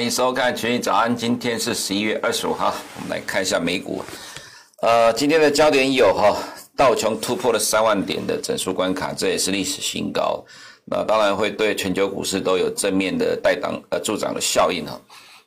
欢迎收看《全益早安》，今天是十一月二十五号，我们来看一下美股。呃，今天的焦点有哈，道琼突破了三万点的整数关卡，这也是历史新高。那当然会对全球股市都有正面的带挡呃助长的效应哈。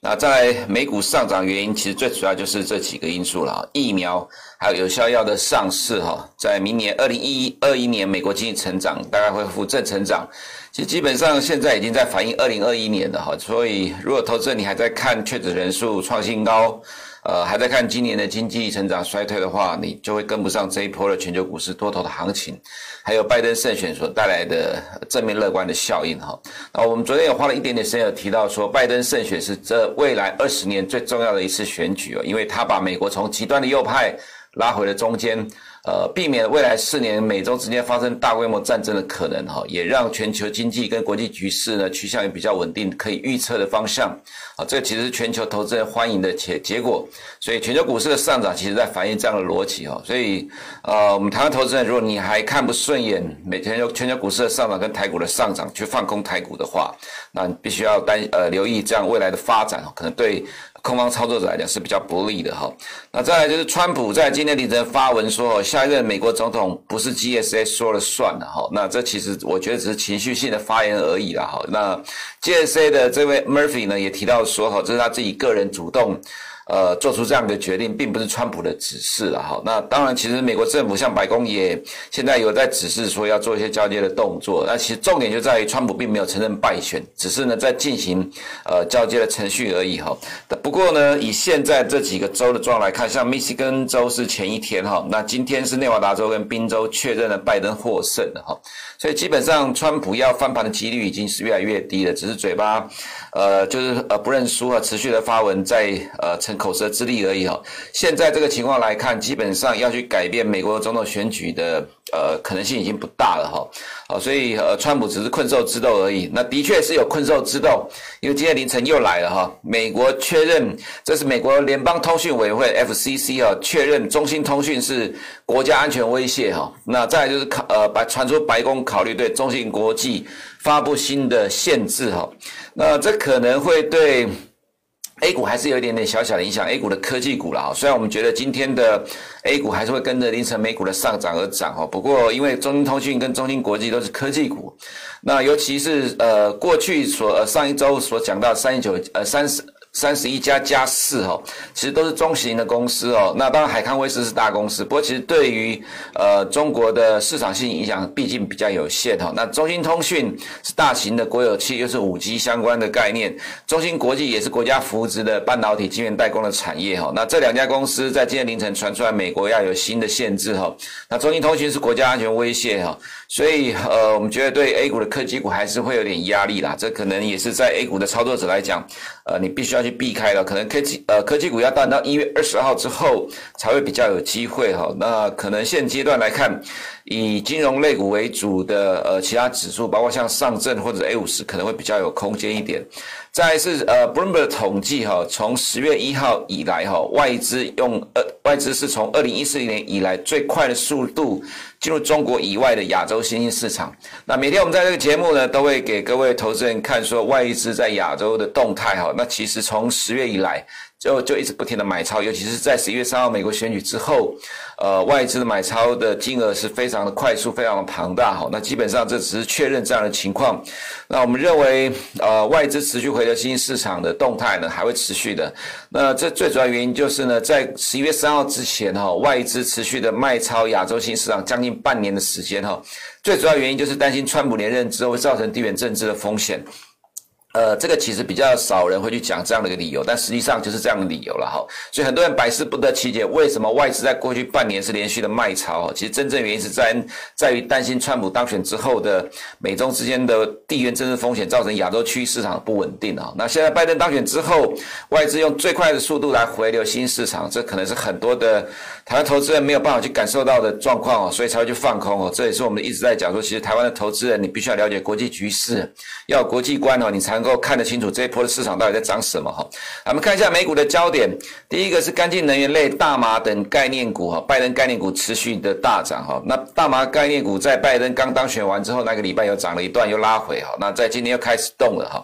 那在美股上涨原因，其实最主要就是这几个因素了，疫苗还有有效药的上市哈，在明年二零一一二一年，美国经济成长大概会恢复正成长。其实基本上现在已经在反映二零二一年了哈，所以如果投资人你还在看确诊人数创新高，呃，还在看今年的经济成长衰退的话，你就会跟不上这一波的全球股市多头的行情，还有拜登胜选所带来的正面乐观的效应哈。那我们昨天也花了一点点时间有提到说，拜登胜选是这未来二十年最重要的一次选举哦，因为他把美国从极端的右派拉回了中间。呃，避免未来四年美洲之间发生大规模战争的可能哈，也让全球经济跟国际局势呢趋向于比较稳定、可以预测的方向啊。这其实是全球投资人欢迎的结结果，所以全球股市的上涨其实在反映这样的逻辑哈。所以呃，我们台湾投资人，如果你还看不顺眼每天就全球股市的上涨跟台股的上涨，去放空台股的话，那你必须要担呃留意这样未来的发展可能对。空方操作者来讲是比较不利的哈。那再来就是川普在今天凌晨发文说，下一任美国总统不是 GSA 说了算的哈。那这其实我觉得只是情绪性的发言而已了哈。那 GSA 的这位 Murphy 呢也提到说哈，这是他自己个人主动。呃，做出这样的决定，并不是川普的指示了哈。那当然，其实美国政府像白宫也现在有在指示说要做一些交接的动作。那其实重点就在于，川普并没有承认败选，只是呢在进行呃交接的程序而已哈。不过呢，以现在这几个州的状况来看，像密西根州是前一天哈，那今天是内华达州跟宾州确认了拜登获胜了哈。所以基本上，川普要翻盘的几率已经是越来越低了，只是嘴巴呃就是呃不认输啊，持续的发文在呃口舌之力而已哈，现在这个情况来看，基本上要去改变美国总统选举的呃可能性已经不大了哈，好，所以呃川普只是困兽之斗而已。那的确是有困兽之斗，因为今天凌晨又来了哈，美国确认这是美国联邦通讯委员会 FCC 啊确认中兴通讯是国家安全威胁哈。那再就是考呃白传出白宫考虑对中兴国际发布新的限制哈，那这可能会对。A 股还是有一点点小小的影响，A 股的科技股了哈。虽然我们觉得今天的 A 股还是会跟着凌晨美股的上涨而涨哦，不过因为中兴通讯跟中芯国际都是科技股，那尤其是呃过去所呃上一周所讲到三一九呃三十。三十一家加四哈，其实都是中型的公司哦。那当然，海康威视是大公司，不过其实对于呃中国的市场性影响，毕竟比较有限哈。那中兴通讯是大型的国有企，又是五 G 相关的概念。中芯国际也是国家扶植的半导体晶圆代工的产业哈。那这两家公司在今天凌晨传出来，美国要有新的限制哈。那中兴通讯是国家安全威胁哈，所以呃，我们觉得对 A 股的科技股还是会有点压力啦。这可能也是在 A 股的操作者来讲，呃，你必须要。去避开了，可能科技呃科技股要到到一月二十号之后才会比较有机会哈。那可能现阶段来看，以金融类股为主的呃其他指数，包括像上证或者 A 五十，可能会比较有空间一点。再来是呃 Bloomberg 统计哈，从十月一号以来哈，外资用呃外资是从二零一四年以来最快的速度进入中国以外的亚洲新兴市场。那每天我们在这个节目呢，都会给各位投资人看说外资在亚洲的动态哈。那其实从十月以来。就就一直不停的买超，尤其是在十一月三号美国选举之后，呃，外资的买超的金额是非常的快速，非常的庞大。哈，那基本上这只是确认这样的情况。那我们认为，呃，外资持续回流新兴市场的动态呢，还会持续的。那这最主要原因就是呢，在十一月三号之前哈，外资持续的卖超亚洲新兴市场将近半年的时间哈。最主要原因就是担心川普连任之后会造成地缘政治的风险。呃，这个其实比较少人会去讲这样的一个理由，但实际上就是这样的理由了哈。所以很多人百思不得其解，为什么外资在过去半年是连续的卖超？其实真正原因是在在于担心川普当选之后的美中之间的地缘政治风险，造成亚洲区域市场不稳定啊。那现在拜登当选之后，外资用最快的速度来回流新市场，这可能是很多的台湾投资人没有办法去感受到的状况哦，所以才会去放空哦。这也是我们一直在讲说，其实台湾的投资人你必须要了解国际局势，要有国际观哦，你才。能够看得清楚这一波的市场到底在涨什么哈？我们看一下美股的焦点，第一个是干净能源类、大麻等概念股哈，拜登概念股持续的大涨哈。那大麻概念股在拜登刚当选完之后，那个礼拜又涨了一段，又拉回哈。那在今天又开始动了哈。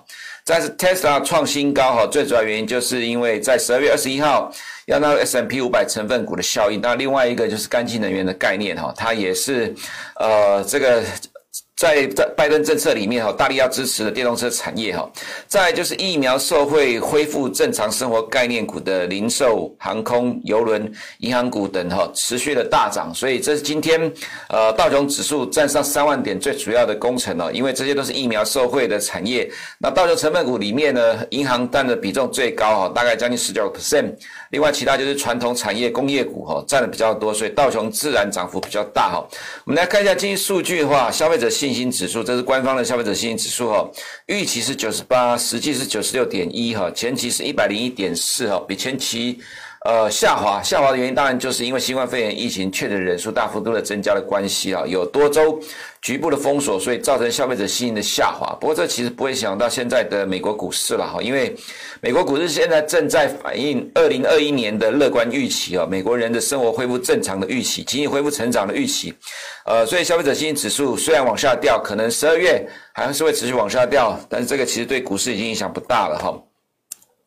但是 Tesla 创新高哈，最主要原因就是因为在十二月二十一号要纳入 S M P 五百成分股的效应。那另外一个就是干净能源的概念哈，它也是呃这个。在在拜登政策里面哈，大力要支持的电动车产业哈，再就是疫苗受惠恢复正常生活概念股的零售、航空、邮轮、银行股等哈，持续的大涨，所以这是今天呃道琼指数站上三万点最主要的功臣哦，因为这些都是疫苗受惠的产业。那道琼成分股里面呢，银行占的比重最高哈，大概将近十九个 percent，另外其他就是传统产业、工业股哈占的比较多，所以道琼自然涨幅比较大哈。我们来看一下经济数据的话，消费者信信心指数，这是官方的消费者信心指数哈，预期是九十八，实际是九十六点一哈，前期是一百零一点四哈，比前期呃下滑，下滑的原因当然就是因为新冠肺炎疫情确诊人数大幅度的增加的关系啊，有多周。局部的封锁，所以造成消费者信心的下滑。不过这其实不会影响到现在的美国股市了哈，因为美国股市现在正在反映二零二一年的乐观预期啊，美国人的生活恢复正常的预期，经济恢复成长的预期。呃，所以消费者信心指数虽然往下掉，可能十二月还是会持续往下掉，但是这个其实对股市已经影响不大了哈。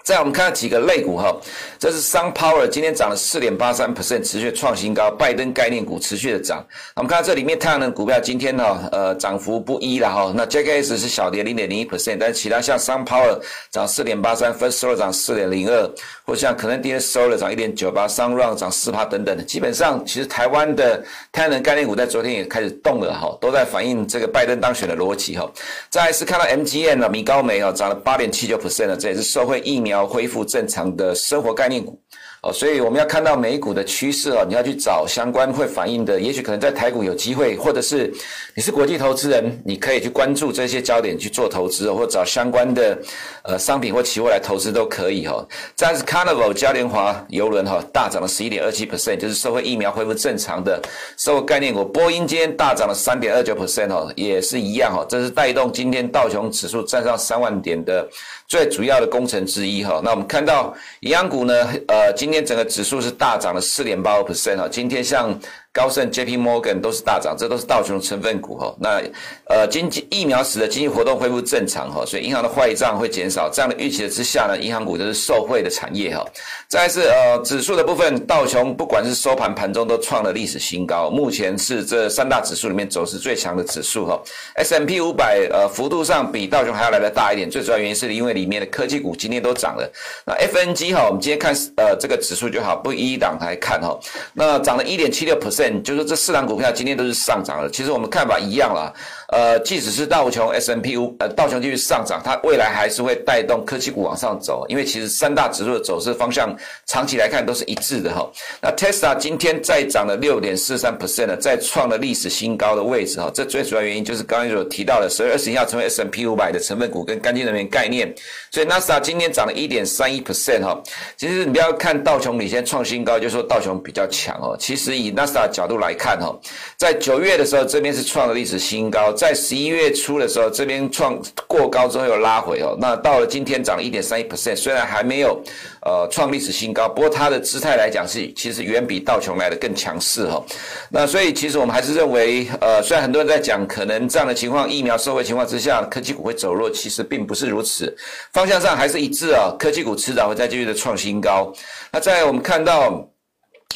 再我们看到几个类股哈，这是 SunPower 今天涨了四点八三 percent，持续创新高。拜登概念股持续的涨。我们看到这里面太阳能股票今天呢，呃，涨幅不一了哈。那 JKS 是小跌零点零一 percent，但是其他像 SunPower 涨四点八三，First Solar 涨四点零二，或像可能 DS Solar 涨一点九八，Sunrun 涨四趴等等的。基本上，其实台湾的太阳能概念股在昨天也开始动了哈，都在反映这个拜登当选的逻辑哈。再来是看到 MGM 了，米高梅啊，涨了八点七九 percent，这也是社会疫苗。要恢复正常的生活概念股。哦，所以我们要看到美股的趋势哦，你要去找相关会反映的，也许可能在台股有机会，或者是你是国际投资人，你可以去关注这些焦点去做投资，或找相关的呃商品或期货来投资都可以哈。这样是 Carnival 嘉年华邮轮哈大涨了十一点二七 percent，就是社会疫苗恢复正常的社会概念股。波音今天大涨了三点二九 percent 哈，也是一样哈，这是带动今天道琼指数站上三万点的最主要的功臣之一哈。那我们看到银行股呢，呃，今今天整个指数是大涨了四点八个 percent 哈，今天像。高盛、J.P. Morgan 都是大涨，这都是道琼成分股哈。那呃，经济疫苗使得经济活动恢复正常哈，所以银行的坏账会减少。这样的预期之下呢，银行股就是受惠的产业哈。再是呃指数的部分，道琼不管是收盘、盘中都创了历史新高，目前是这三大指数里面走势最强的指数哈。S.M.P. 五百呃幅度上比道琼还要来得大一点，最主要原因是因为里面的科技股今天都涨了。那 F.N.G 哈，我们今天看呃这个指数就好，不一一档来看哈。那涨了一点七六 percent。就是这四档股票今天都是上涨的，其实我们看法一样啦。呃，即使是道琼 S&P 五呃道琼继续上涨，它未来还是会带动科技股往上走，因为其实三大指数的走势方向长期来看都是一致的哈。那 Tesla 今天再涨了六点四三 percent 呢，再创了历史新高的位置哈。这最主要原因就是刚才所提到的十月二十一号成为 S&P 五百的成分股跟干净能源概念，所以 NASA 今天涨了一点三一 percent 哈。其实你不要看道琼领先创新高，就说道琼比较强哦。其实以 NASA 角度来看哈，在九月的时候这边是创了历史新高。在十一月初的时候，这边创过高之后又拉回哦，那到了今天涨了一点三一 percent，虽然还没有呃创历史新高，不过它的姿态来讲是其实远比道琼来的更强势哈。那所以其实我们还是认为，呃，虽然很多人在讲可能这样的情况，疫苗受惠情况之下，科技股会走弱，其实并不是如此，方向上还是一致啊，科技股迟早会再继续的创新高。那在我们看到。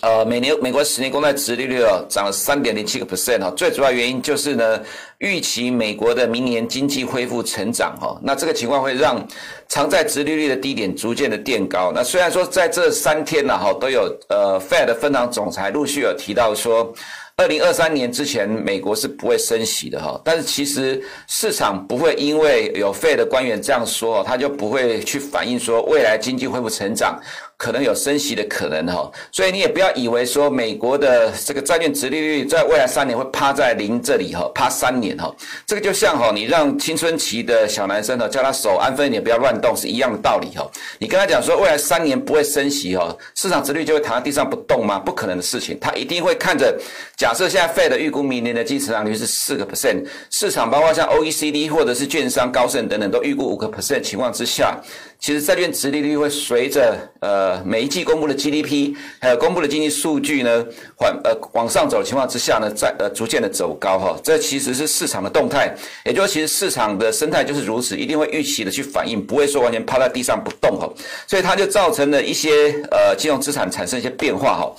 呃，每年美国十年公债殖利率哦涨了三点零七个 percent 哈，最主要原因就是呢，预期美国的明年经济恢复成长哈，那这个情况会让长债殖利率的低点逐渐的垫高。那虽然说在这三天呢哈，都有呃 Fed 分行总裁陆续有提到说。二零二三年之前，美国是不会升息的哈，但是其实市场不会因为有 Fed 的官员这样说，他就不会去反映说未来经济恢复成长可能有升息的可能哈，所以你也不要以为说美国的这个债券殖利率在未来三年会趴在零这里哈，趴三年哈，这个就像哈，你让青春期的小男生哈，叫他手安分一点，不要乱动是一样的道理哈，你跟他讲说未来三年不会升息哈，市场殖率就会躺在地上不动吗？不可能的事情，他一定会看着。假设现在 Fed 预估明年的基成长率是四个 percent，市场包括像 OECD 或者是券商高盛等等都预估五个 percent 情况之下，其实债券值利率会随着呃每一季公布的 GDP 还有公布的经济数据呢，缓呃往上走的情况之下呢，在呃逐渐的走高哈。这其实是市场的动态，也就是其实市场的生态就是如此，一定会预期的去反应，不会说完全趴在地上不动哈。所以它就造成了一些呃金融资产产生一些变化哈。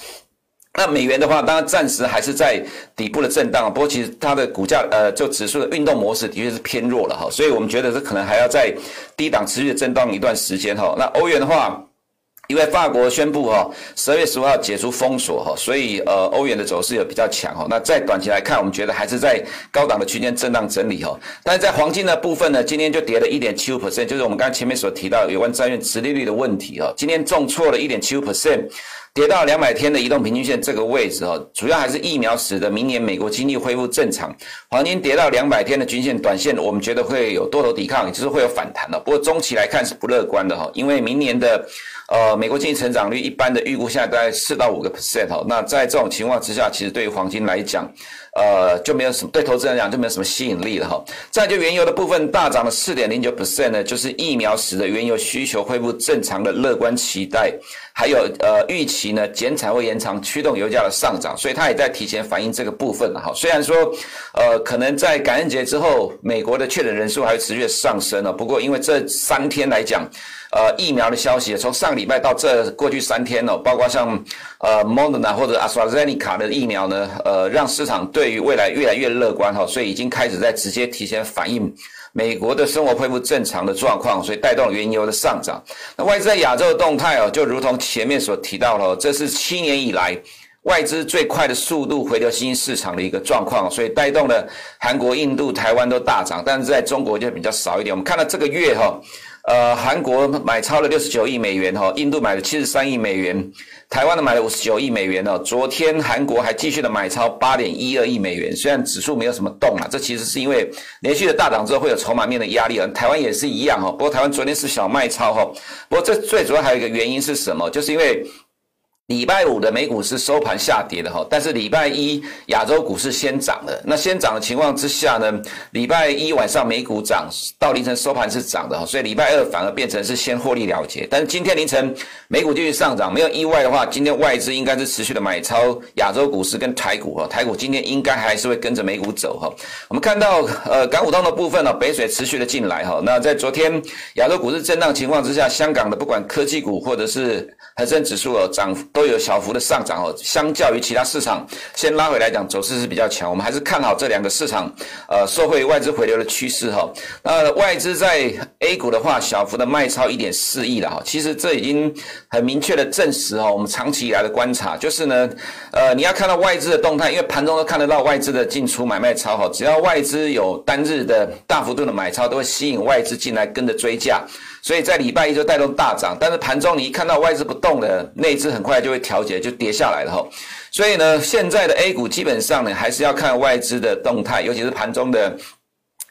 那美元的话，当然暂时还是在底部的震荡，不过其实它的股价，呃，就指数的运动模式的确是偏弱了哈，所以我们觉得这可能还要在低档持续的震荡一段时间哈。那欧元的话，因为法国宣布哈，十二月十五号解除封锁哈，所以呃，欧元的走势也比较强哈。那在短期来看，我们觉得还是在高档的区间震荡整理哈。但是在黄金的部分呢，今天就跌了一点七五 percent，就是我们刚才前面所提到有关债券殖利率的问题哈，今天重挫了一点七五 percent。跌到两百天的移动平均线这个位置哦，主要还是疫苗使得明年美国经济恢复正常。黄金跌到两百天的均线，短线我们觉得会有多头抵抗，也就是会有反弹的。不过中期来看是不乐观的哈，因为明年的呃美国经济成长率一般的预估现在大概四到五个 percent 哦。那在这种情况之下，其实对于黄金来讲，呃就没有什么对投资人来讲就没有什么吸引力了哈。再就原油的部分大涨了四点零九 percent 呢，就是疫苗使得原油需求恢复正常的乐观期待。还有呃预期呢，减产会延长，驱动油价的上涨，所以它也在提前反映这个部分哈。虽然说呃可能在感恩节之后，美国的确诊人数还会持续上升了，不过因为这三天来讲，呃疫苗的消息从上礼拜到这过去三天哦，包括像呃 Moderna 或者 AstraZeneca 的疫苗呢，呃让市场对对于未来越来越乐观哈，所以已经开始在直接提前反映。美国的生活恢复正常的状况，所以带动原油的上涨。那外资在亚洲的动态哦，就如同前面所提到了，这是七年以来外资最快的速度回流新兴市场的一个状况，所以带动了韩国、印度、台湾都大涨，但是在中国就比较少一点。我们看到这个月哈。呃，韩国买超了六十九亿美元哈，印度买了七十三亿美元，台湾的买了五十九亿美元哦。昨天韩国还继续的买超八点一二亿美元，虽然指数没有什么动啊，这其实是因为连续的大涨之后会有筹码面的压力啊。台湾也是一样哈，不过台湾昨天是小卖超哈，不过这最主要还有一个原因是什么？就是因为。礼拜五的美股是收盘下跌的哈，但是礼拜一亚洲股市先涨的。那先涨的情况之下呢，礼拜一晚上美股涨到凌晨收盘是涨的哈，所以礼拜二反而变成是先获利了结。但是今天凌晨美股继续上涨，没有意外的话，今天外资应该是持续的买超亚洲股市跟台股哈，台股今天应该还是会跟着美股走哈。我们看到呃港股通的部分呢，北水持续的进来哈。那在昨天亚洲股市震荡情况之下，香港的不管科技股或者是恒生指数哦涨。都有小幅的上涨哦，相较于其他市场先拉回来讲，走势是比较强。我们还是看好这两个市场，呃，受惠外资回流的趋势哈。那外资在 A 股的话，小幅的卖超一点四亿了哈。其实这已经很明确的证实哈，我们长期以来的观察就是呢，呃，你要看到外资的动态，因为盘中都看得到外资的进出买卖超哈。只要外资有单日的大幅度的买超，都会吸引外资进来跟着追价。所以在礼拜一就带动大涨，但是盘中你一看到外资不动的，内资很快就会调节，就跌下来了哈。所以呢，现在的 A 股基本上呢，还是要看外资的动态，尤其是盘中的。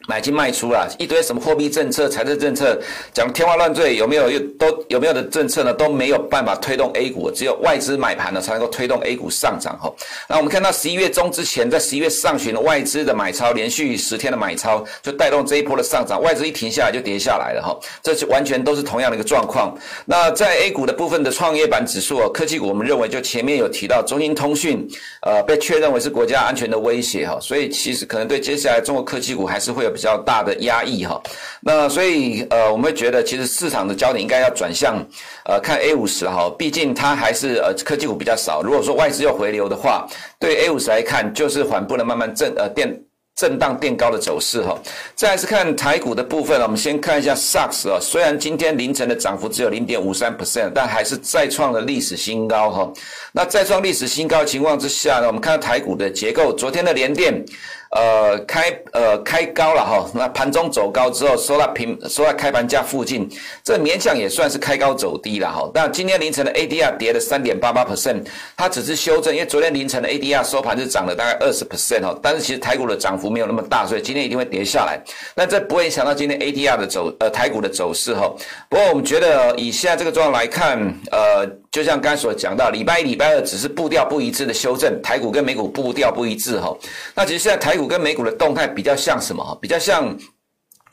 买进卖出啦，一堆什么货币政策、财政政策，讲天花乱坠，有没有又都有没有的政策呢？都没有办法推动 A 股，只有外资买盘呢才能够推动 A 股上涨哈。那我们看到十一月中之前，在十一月上旬的外资的买超，连续十天的买超，就带动这一波的上涨。外资一停下来就跌下来了哈，这是完全都是同样的一个状况。那在 A 股的部分的创业板指数，科技股我们认为就前面有提到，中兴通讯呃被确认为是国家安全的威胁哈，所以其实可能对接下来中国科技股还是会有。比较大的压抑哈，那所以呃，我们会觉得其实市场的焦点应该要转向呃看 A 五十哈，毕竟它还是呃科技股比较少。如果说外资又回流的话，对 A 五十来看就是缓步的慢慢震呃垫震荡垫高的走势哈。再来是看台股的部分，我们先看一下 SARS 啊，虽然今天凌晨的涨幅只有零点五三 percent，但还是再创了历史新高哈。那再创历史新高的情况之下呢，我们看到台股的结构，昨天的联电。呃，开呃开高了哈，那盘中走高之后收到平收在开盘价附近，这勉强也算是开高走低了哈。但今天凌晨的 ADR 跌了三点八八 percent，它只是修正，因为昨天凌晨的 ADR 收盘是涨了大概二十 percent 哈，但是其实台股的涨幅没有那么大，所以今天一定会跌下来。那这不会影响到今天 ADR 的走呃台股的走势哈。不过我们觉得以现在这个状况来看，呃。就像刚才所讲到，礼拜一、礼拜二只是步调不一致的修正，台股跟美股步调不一致哈。那其实现在台股跟美股的动态比较像什么？比较像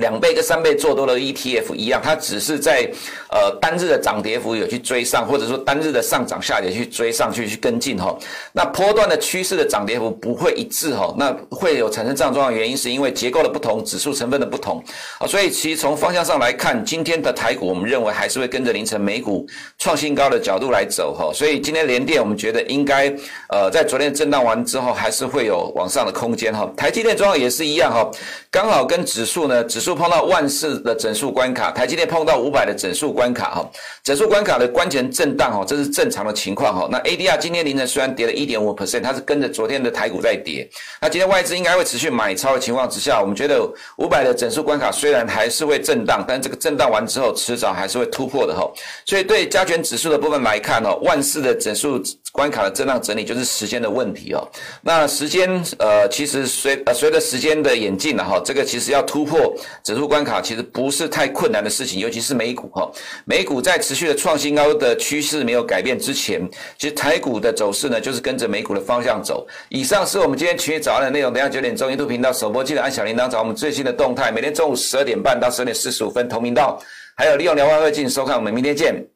两倍跟三倍做多的 ETF 一样，它只是在呃单日的涨跌幅有去追上，或者说单日的上涨下跌去追上去去跟进哈。那波段的趋势的涨跌幅不会一致哈，那会有产生这样状况原因，是因为结构的不同，指数成分的不同啊。所以其实从方向上来看，今天的台股我们认为还是会跟着凌晨美股创新高的角度来走哈。所以今天联电我们觉得应该呃在昨天震荡完之后，还是会有往上的空间哈。台积电状况也是一样哈，刚好跟指数呢指。数碰到万四的整数关卡，台积电碰到五百的整数关卡哈，整数关卡的关前震荡哈，这是正常的情况哈。那 ADR 今天凌晨虽然跌了一点五 percent，它是跟着昨天的台股在跌。那今天外资应该会持续买超的情况之下，我们觉得五百的整数关卡虽然还是会震荡，但这个震荡完之后，迟早还是会突破的哈。所以对加权指数的部分来看哦，万四的整数关卡的震荡整理就是时间的问题哦。那时间呃，其实随呃随着时间的演进了哈，这个其实要突破。指数关卡其实不是太困难的事情，尤其是美股哈。美股在持续的创新高的趋势没有改变之前，其实台股的走势呢，就是跟着美股的方向走。以上是我们今天群益早安的内容。等下九点钟一度频道首播记得按小铃铛找我们最新的动态。每天中午十二点半到十二点四十五分同频道，还有利用两万二进收看。我们明天见。